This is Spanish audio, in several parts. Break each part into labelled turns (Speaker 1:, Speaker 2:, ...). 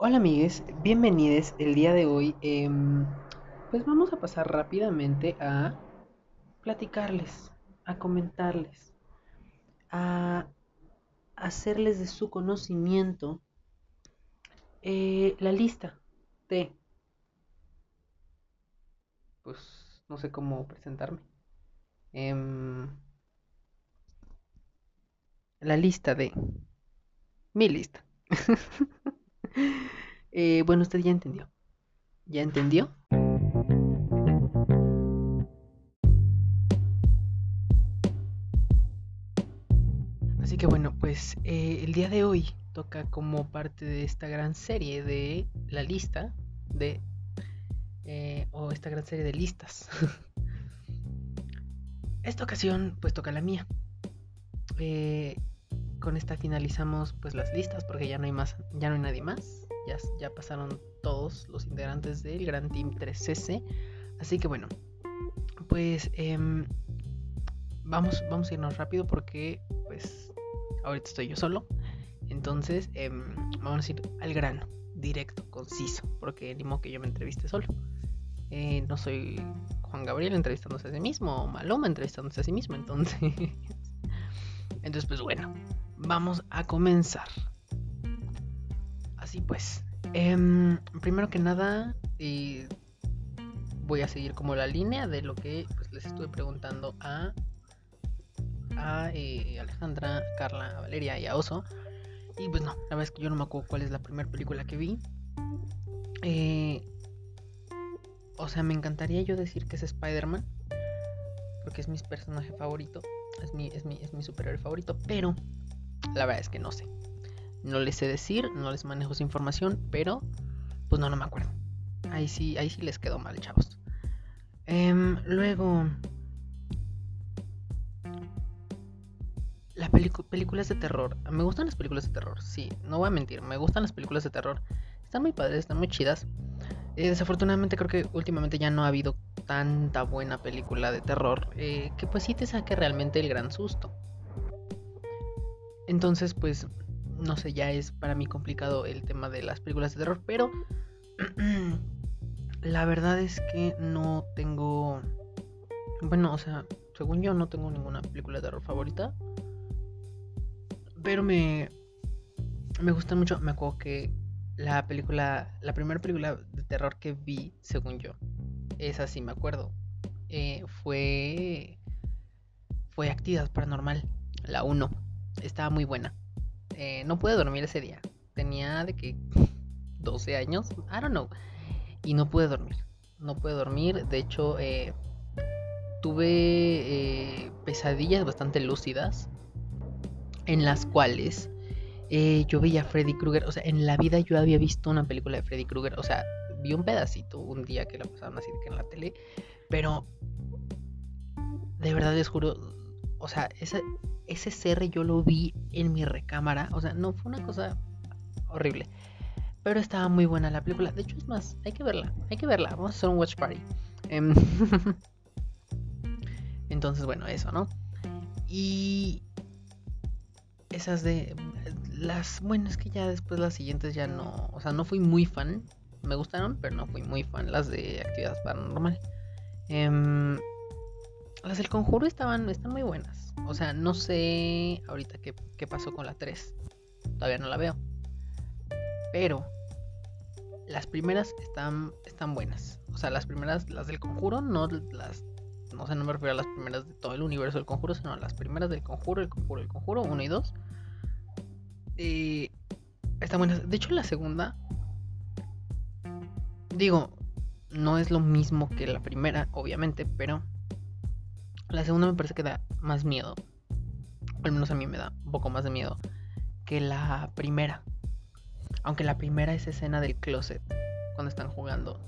Speaker 1: Hola amigues, bienvenidos el día de hoy. em, pues vamos a pasar rápidamente a platicarles, a comentarles, a hacerles de su conocimiento eh, la lista de, pues no sé cómo presentarme, em, la lista de, mi lista. Eh, bueno, usted ya entendió. ¿Ya entendió? Así que bueno, pues eh, el día de hoy toca como parte de esta gran serie de la lista de... eh, o esta gran serie de listas. Esta ocasión pues toca la mía. Con esta finalizamos pues las listas porque ya no hay más, ya no hay nadie más. Ya, ya pasaron todos los integrantes del Gran Team 3S. Así que bueno, pues em, vamos, vamos a irnos rápido porque pues ahorita estoy yo solo. Entonces em, vamos a ir al grano, directo, conciso, porque ni que yo me entreviste solo. Eh, no soy Juan Gabriel entrevistándose a sí mismo o Maloma entrevistándose a sí mismo, entonces... entonces pues bueno, vamos a comenzar. Así pues, em, primero que nada, voy a seguir como la línea de lo que pues, les estuve preguntando a, a eh, Alejandra, Carla, Valeria y a Oso. Y pues no, la verdad es que yo no me acuerdo cuál es la primera película que vi. Eh, o sea, me encantaría yo decir que es Spider-Man. Porque es mi personaje favorito. Es mi, es, mi, es mi superhéroe favorito. Pero la verdad es que no sé. No les sé decir, no les manejo esa información, pero pues no, no me acuerdo. Ahí sí, ahí sí les quedó mal, chavos. Em, luego, las películas de terror. Me gustan las películas de terror, sí, no voy a mentir, me gustan las películas de terror. Están muy padres, están muy chidas. Eh, desafortunadamente creo que últimamente ya no ha habido tanta buena película de terror eh, que pues sí te saque realmente el gran susto. Entonces, pues, no sé, ya es para mí complicado el tema de las películas de terror, pero la verdad es que no tengo, bueno, o sea, según yo no tengo ninguna película de terror favorita, pero me, me gustan mucho, me acuerdo que la película, la primera película de terror que vi, según yo, esa sí me acuerdo, eh, fue, fue Actividad Paranormal, la uno estaba muy buena. Eh, no pude dormir ese día. Tenía de que 12 años, I don't know. Y no pude dormir. No pude dormir. De hecho, eh, tuve eh, pesadillas bastante lúcidas. En las cuales yo veía a Freddy Krueger. O sea, en la vida yo había visto una película de Freddy Krueger. O sea, vi un pedacito un día que la pasaron así de que en la tele. Pero de verdad les juro. O sea, esa, ese CR yo lo vi en mi recámara. O sea, no fue una cosa horrible. Pero estaba muy buena la película. De hecho, es más, hay que verla. Hay que verla. Vamos a hacer un watch party. Em, Entonces, bueno, eso, ¿no? Y esas de las bueno, es que ya después las siguientes ya no, o sea, no fui muy fan. Me gustaron, pero no fui muy fan las de actividad paranormal. Em, las del conjuro estaban están muy buenas. O sea, no sé ahorita qué, qué pasó con la 3. Todavía no la veo. Pero las primeras están, están buenas. O sea, las primeras, las del conjuro, no las. No sé, no me refiero a las primeras de todo el universo del conjuro, sino a las primeras del conjuro, el conjuro, el conjuro, 1 y 2. Eh, están buenas. De hecho, la segunda. Digo, no es lo mismo que la primera, obviamente, pero. La segunda me parece que da más miedo. Al menos a mí me da un poco más de miedo que la primera. Aunque la primera es escena del closet. Cuando están jugando.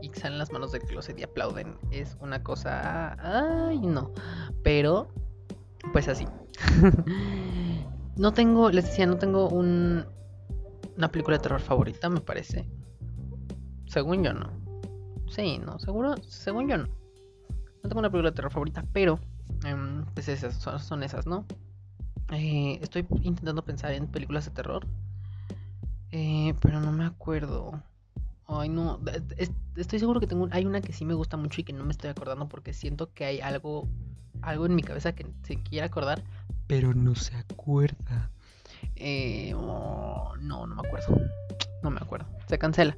Speaker 1: Y salen las manos del closet y aplauden. Es una cosa. Ay, no. Pero. Pues así. no tengo. Les decía, no tengo un. Una película de terror favorita, me parece. Según yo no. Sí, no. Seguro. Según yo no. No tengo una película de terror favorita, pero. Em, pues esas son, esas, ¿no? Eh, estoy intentando pensar en películas de terror. Eh, pero no me acuerdo. Ay, no. Estoy seguro que tengo. Hay una que sí me gusta mucho y que no me estoy acordando porque siento que hay algo. Algo en mi cabeza que se quiere acordar, pero no se acuerda. Eh, oh, no, no me acuerdo. No me acuerdo. Se cancela.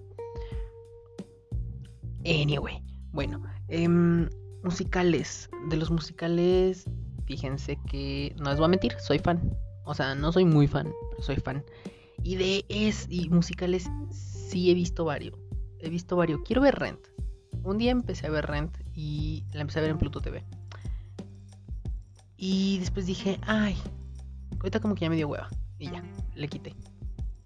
Speaker 1: Anyway, bueno. Em, musicales. De los musicales, fíjense que no les voy a mentir, soy fan. O sea, no soy muy fan, pero soy fan. Y de es y musicales sí he visto varios. He visto varios. Quiero ver Rent. Un día empecé a ver Rent y la empecé a ver en Pluto TV. Y después dije, ay, ahorita como que ya me dio hueva. Y ya, le quité.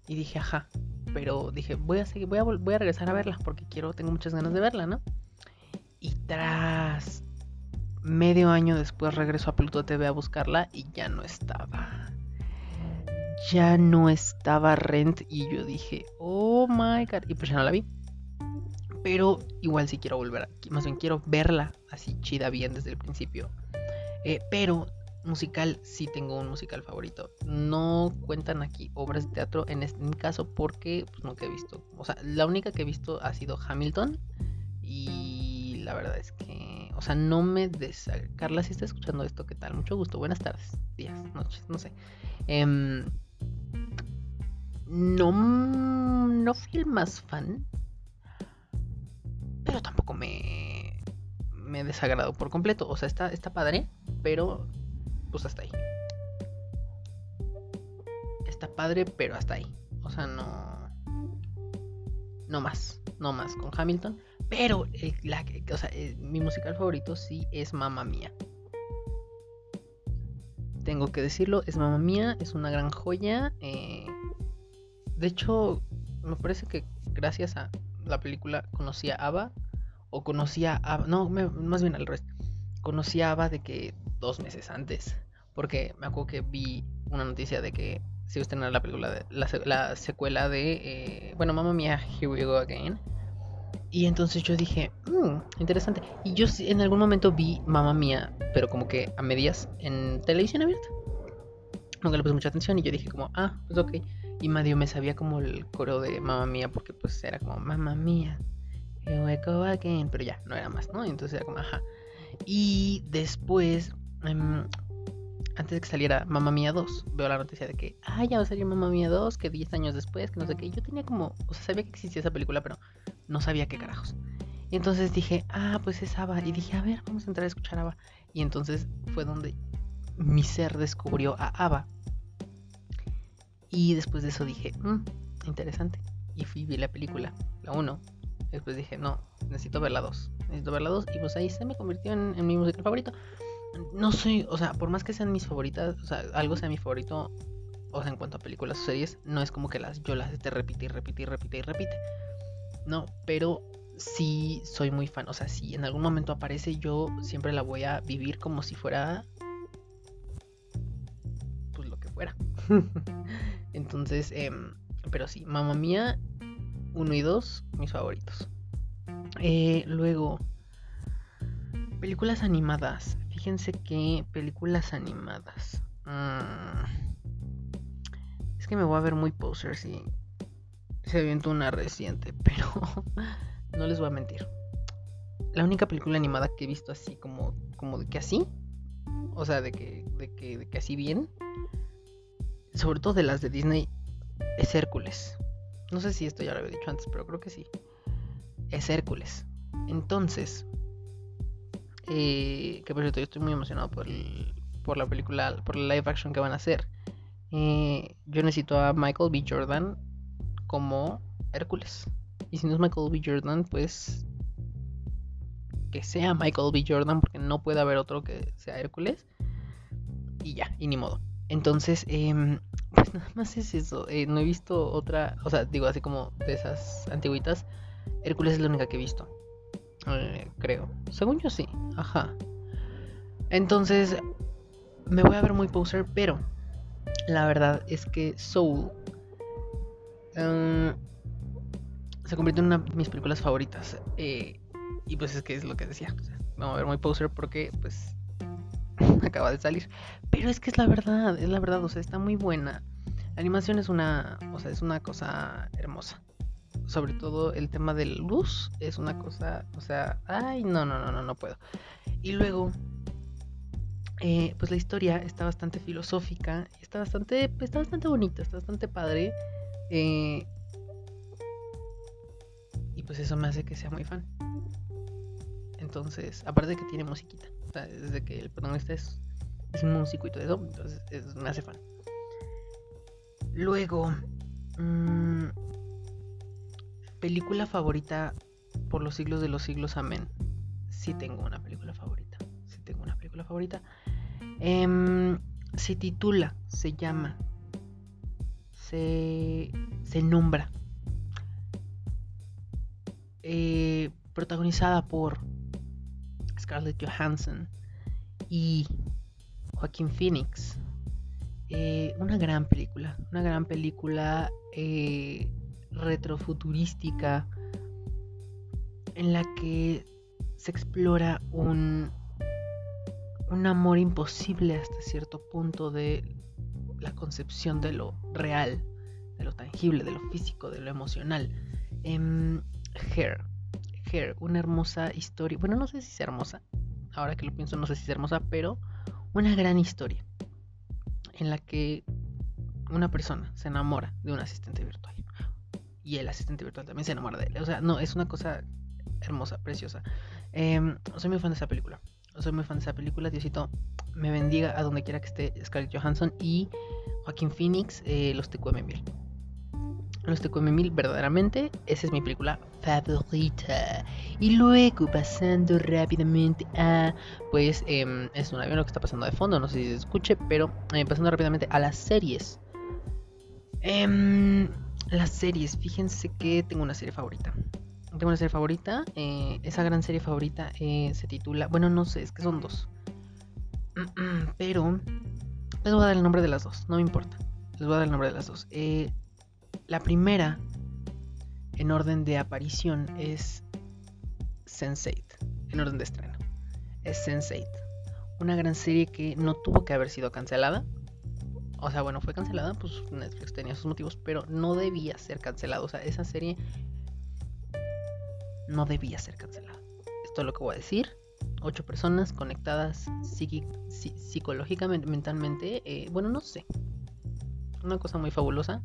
Speaker 1: Y dije, ajá. Pero dije, voy a seguir, voy a, voy a regresar a verla porque quiero, tengo muchas ganas de verla, ¿no? Tras medio año después regreso a Pluto TV a buscarla y ya no estaba ya no estaba Rent y yo dije, oh my god, y pues ya no la vi. Pero igual sí quiero volver, más bien quiero verla así chida bien desde el principio. Eh, pero musical sí tengo un musical favorito. No cuentan aquí obras de teatro en este caso porque pues nunca he visto. O sea, la única que he visto ha sido Hamilton y la verdad es que, o sea, no me des... Carla, si está escuchando esto, ¿qué tal? Mucho gusto. Buenas tardes, días, noches, no sé. Eh, no, no fui el más fan, pero tampoco me, me desagradó por completo. O sea, está, está padre, pero pues hasta ahí. Está padre, pero hasta ahí. O sea, no. No más. No más con Hamilton. Pero la, o sea, mi musical favorito sí es Mamma Mía. Tengo que decirlo, es Mamma Mía, es una gran joya. Eh, de hecho, me parece que gracias a la película conocí a Ava. O conocía a... No, más bien al resto. Conocí a Ava de que dos meses antes. Porque me acuerdo que vi una noticia de que se iba a estrenar la película, de, la, secuela de... Eh, bueno, Mamma Mía, Here We Go Again. Y entonces yo dije, mmm, interesante. Y yo en algún momento vi Mamma Mía, pero como que a medias en televisión abierta. Nunca le puse mucha atención y yo dije como, ah, pues ok. Y medio me sabía como el coro de mamá mía, porque pues era como mamá mía, again, pero ya, no era más, ¿no? Entonces era como, ajá. Y después, em, antes de que saliera Mamá Mía 2, veo la noticia de que, ah, ya va a salir Mamá Mía 2, que 10 años después, que no sé qué. Yo tenía como, o sea, sabía que existía esa película, pero no sabía qué carajos. Y entonces dije, ah, pues es Ava. Y dije, a ver, vamos a entrar a escuchar Ava. Y entonces fue donde mi ser descubrió a Ava. Y después de eso dije, mmm, interesante. Y fui, vi la película, la 1. Después dije, no, necesito ver la 2. Necesito ver la 2. Y pues ahí se me convirtió en, mi musical favorito. No soy, o sea, por más que sean mis favoritas, o sea, algo sea mi favorito, o sea, en cuanto a películas o series, no es como que las yo las esté repite y repite y repite y repite. No, pero sí soy muy fan. O sea, si en algún momento aparece, yo siempre la voy a vivir como si fuera. Pues lo que fuera. Entonces, em, pero sí, Mamma Mía 1 y 2, mis favoritos. Eh, luego, películas animadas. Fíjense que películas animadas. Mm, es que me voy a ver muy poser si se avienta una reciente, pero no les voy a mentir. La única película animada que he visto así como, como de que así, o sea, de que, de que, de que así bien, sobre todo de las de Disney, es Hércules. No sé si esto ya lo había dicho antes, pero creo que sí. Es Hércules. Entonces, eh, que por cierto, yo estoy muy emocionado por, por la película, por la live action que van a hacer. Eh, yo necesito a Michael B. Jordan como Hércules. Y si no es Michael B. Jordan, pues que sea Michael B. Jordan, porque no puede haber otro que sea Hércules. Y ya, y ni modo. Entonces, eh, pues nada más es eso. Eh, no he visto otra, o sea, digo así como de esas antiguitas. Hércules es la única que he visto. Eh, creo. Según yo sí. Ajá. Entonces, me voy a ver muy poser, pero la verdad es que Soul em, se convirtió en una de mis películas favoritas. Eh, y pues es que es lo que decía. me voy a ver muy poser porque pues acaba de salir. Pero es que es la verdad, es la verdad, o sea, está muy buena. La animación es una, o sea, es una cosa hermosa. Sobre todo el tema de la luz es una cosa, o sea, ay, no, no, no, no, no puedo. Y luego, eh, pues la historia está bastante filosófica, está bastante, está bastante bonita, está bastante padre. Eh, y pues eso me hace que sea muy fan. Entonces, aparte de que tiene musiquita, o sea, desde que el protagonista es, es músico y todo eso, entonces me hace fan. Luego, mmm, película favorita por los siglos de los siglos, amén. Sí tengo una película favorita, sí tengo una película favorita. Eh, se titula, se llama, se, se nombra. Eh, protagonizada por Scarlett Johansson y Joaquín Phoenix. Eh, una gran película, una gran película eh, retrofuturística en la que se explora un, un amor imposible hasta cierto punto de la concepción de lo real, de lo tangible, de lo físico, de lo emocional. Eh, Hair, una hermosa historia. Bueno, no sé si es hermosa. Ahora que lo pienso, no sé si es hermosa, pero una gran historia en la que una persona se enamora de un asistente virtual y el asistente virtual también se enamora de él. O sea, no, es una cosa hermosa, preciosa. Em, soy muy fan de esa película. Soy muy fan de esa película. Diosito me bendiga a donde quiera que esté Scarlett Johansson y Joaquín Phoenix, eh, los TQM Mil. Los TQM Mil, verdaderamente, esa es mi película favorita. Y luego, pasando rápidamente a. Pues em, es un avión lo que está pasando de fondo, no sé si se escuche, pero eh, pasando rápidamente a las series. Em, las series, fíjense que tengo una serie favorita. Tengo una serie favorita. Eh, esa gran serie favorita eh, se titula. Bueno, no sé, es que son dos. Pero les voy a dar el nombre de las dos, no me importa. Les voy a dar el nombre de las dos. la primera en orden de aparición es Sense8, en orden de estreno. Es Sense8, una gran serie que no tuvo que haber sido cancelada. O sea, bueno, fue cancelada, pues Netflix tenía sus motivos, pero no debía ser cancelada. O sea, esa serie no debía ser cancelada. Esto es lo que voy a decir. Ocho personas conectadas psicológicamente, mentalmente. Eh, bueno, no sé. Una cosa muy fabulosa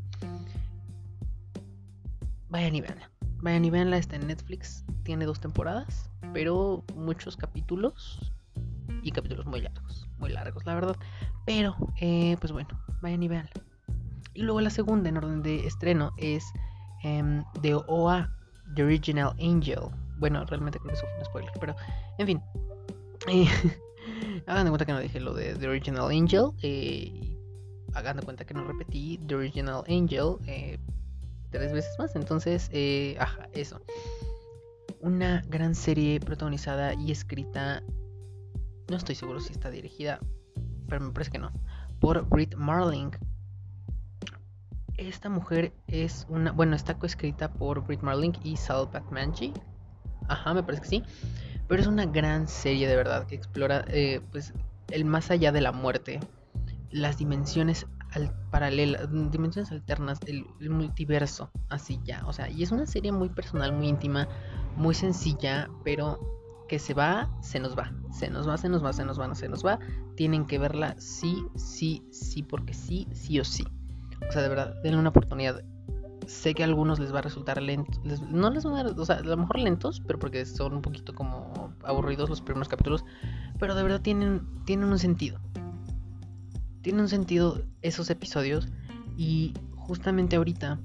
Speaker 1: vayan y veanla. Vayan y veanla, está en Netflix. Tiene dos temporadas, pero muchos capítulos y capítulos muy largos, muy largos, la verdad. Pero, eh, pues bueno, vayan y veanla. Y luego la segunda en orden de estreno es em, The OA, The Original Angel. Bueno, realmente creo que eso fue un spoiler, pero en fin. Hagan de cuenta que no dije lo de The Original Angel. Eh, hagan de cuenta que no repetí The Original Angel. Eh, tres veces más. Entonces, eh, ajá, eso. Una gran serie protagonizada y escrita. No estoy seguro si está dirigida, pero me parece que no. Por Britt Marling. Esta mujer es una. Bueno, está coescrita por Britt Marling y Sal Manji. Ajá, me parece que sí. Pero es una gran serie de verdad que explora eh, pues el más allá de la muerte, las dimensiones paralelas, dimensiones alternas, el, multiverso, así ya, o sea, y es una serie muy personal, muy íntima, muy sencilla, pero que se va, se nos va, se nos va, se nos va, se nos va, se nos va, tienen que verla sí, sí, sí, porque sí, sí o sí. O sea, de verdad, denle una oportunidad. Sé que a algunos les va a resultar lento, no les van a, o sea, a lo mejor lentos, pero porque son un poquito como aburridos los primeros capítulos, pero de verdad tienen, tienen un sentido tiene un sentido esos episodios y justamente ahorita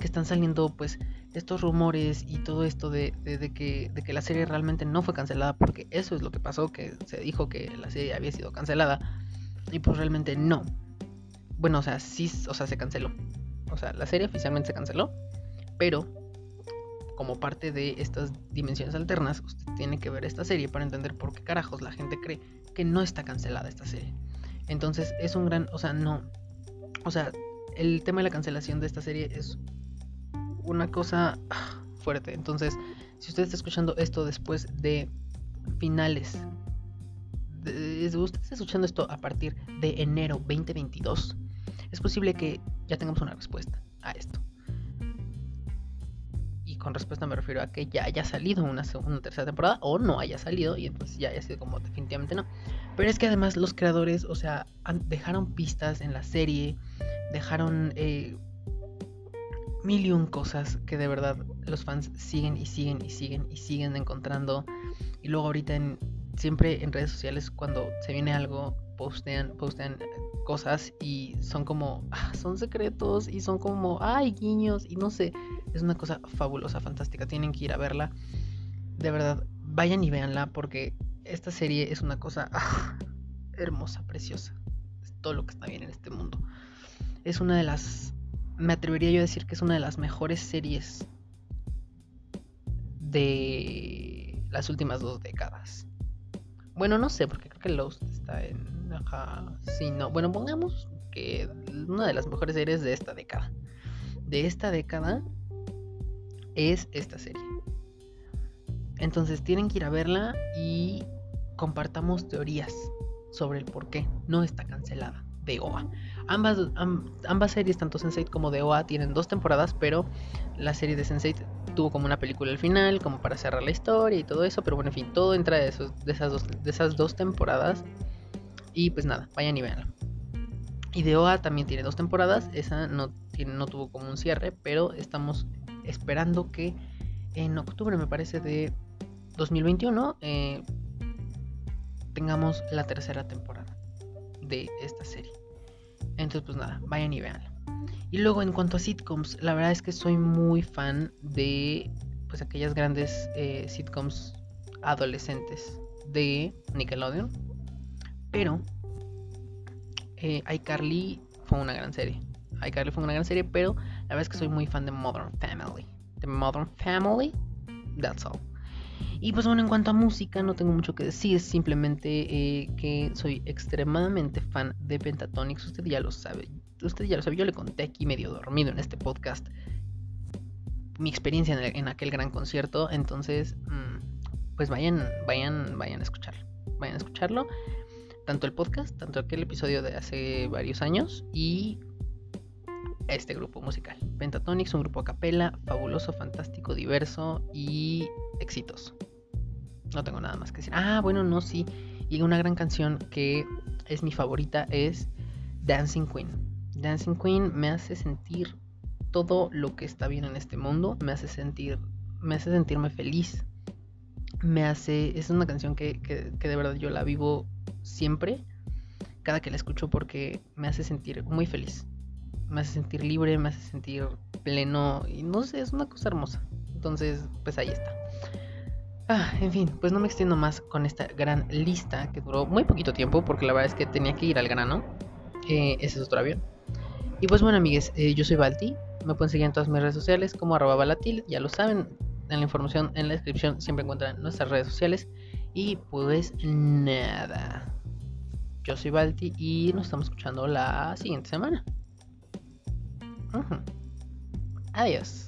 Speaker 1: que están saliendo pues estos rumores y todo esto de, que, de que la serie realmente no fue cancelada porque eso es lo que pasó, que se dijo que la serie había sido cancelada y pues realmente no. Bueno, o sea, sí, o sea, se canceló. O sea, la serie oficialmente se canceló, pero como parte de estas dimensiones alternas, usted tiene que ver esta serie para entender por qué carajos la gente cree que no está cancelada esta serie. Entonces es un gran, o sea, no, o sea, el tema de la cancelación de esta serie es una cosa fuerte. Entonces, si usted está escuchando esto después de finales, de, usted está escuchando esto a partir de enero 2022, es posible que ya tengamos una respuesta a esto. Y con respuesta me refiero a que ya haya salido una segunda tercera temporada o no haya salido y entonces ya haya sido como definitivamente no. Pero es que además los creadores, o sea, dejaron pistas en la serie, dejaron eh, mil y un cosas que de verdad los fans siguen y siguen y siguen y siguen encontrando. Y luego ahorita en, siempre en redes sociales cuando se viene algo postean, postean cosas y son como, ah, son secretos y son como, ay, guiños y no sé, es una cosa fabulosa, fantástica, tienen que ir a verla. De verdad, vayan y véanla porque esta serie es una cosa ah, hermosa, preciosa. Es todo lo que está bien en este mundo. Es una de las, me atrevería yo a decir que es una de las mejores series de las últimas dos décadas. Bueno, no sé, porque creo que Lost está en. Ajá. No. Bueno, pongamos que una de las mejores series de esta década. De esta década es esta serie. Entonces tienen que ir a verla y compartamos teorías sobre el por qué no está cancelada de OA. Ambas, ambas series, tanto Sense8 como de OA, tienen dos temporadas, pero la serie de Sense8 tuvo como una película al final, como para cerrar la historia y todo eso, pero bueno, en fin, todo entra de, esos, de, esas, dos, de esas dos temporadas. Y pues nada, vayan y veanla. Y de OA también tiene dos temporadas, esa no, tiene, no tuvo como un cierre, pero estamos esperando que en octubre, me parece, de 2021, eh, tengamos la tercera temporada de esta serie. Entonces, pues nada, vayan y veanla. Y luego en cuanto a sitcoms, la verdad es que soy muy fan de pues aquellas grandes eh, sitcoms adolescentes de Nickelodeon. Pero eh, iCarly fue una gran serie. iCarly fue una gran serie, pero la verdad es que soy muy fan de Modern Family. De Modern Family, that's all. Y pues bueno, en cuanto a música no tengo mucho que decir, simplemente eh, que soy extremadamente fan de Pentatonix, usted ya lo sabe usted ya lo sabe, yo le conté aquí medio dormido en este podcast mi experiencia en, aquel gran concierto. Entonces, mm, pues vayan, vayan, vayan a escucharlo. Vayan a escucharlo. Tanto el podcast, tanto aquel episodio de hace varios años y este grupo musical. Pentatonix, un grupo a capela, fabuloso, fantástico, diverso y exitoso. No tengo nada más que decir. Ah, bueno, no, sí. Y una gran canción que es mi favorita es Dancing Queen. Dancing Queen me hace sentir todo lo que está bien en este mundo, me hace sentir, me hace sentirme feliz, me hace, es una canción que, que, que de verdad yo la vivo siempre, cada que la escucho porque me hace sentir muy feliz, me hace sentir libre, me hace sentir pleno y no sé, es una cosa hermosa. Entonces, pues ahí está. Ah, en fin, pues no me extiendo más con esta gran lista que duró muy poquito tiempo porque la verdad es que tenía que ir al grano. Eh, ese es otro avión. Y pues bueno, amigues, eh, yo soy Balti. Me pueden seguir en todas mis redes sociales como arroba balatil. Ya lo saben, en la información en la descripción siempre encuentran nuestras redes sociales. Y pues nada. Yo soy Balti y nos estamos escuchando la siguiente semana. Adiós.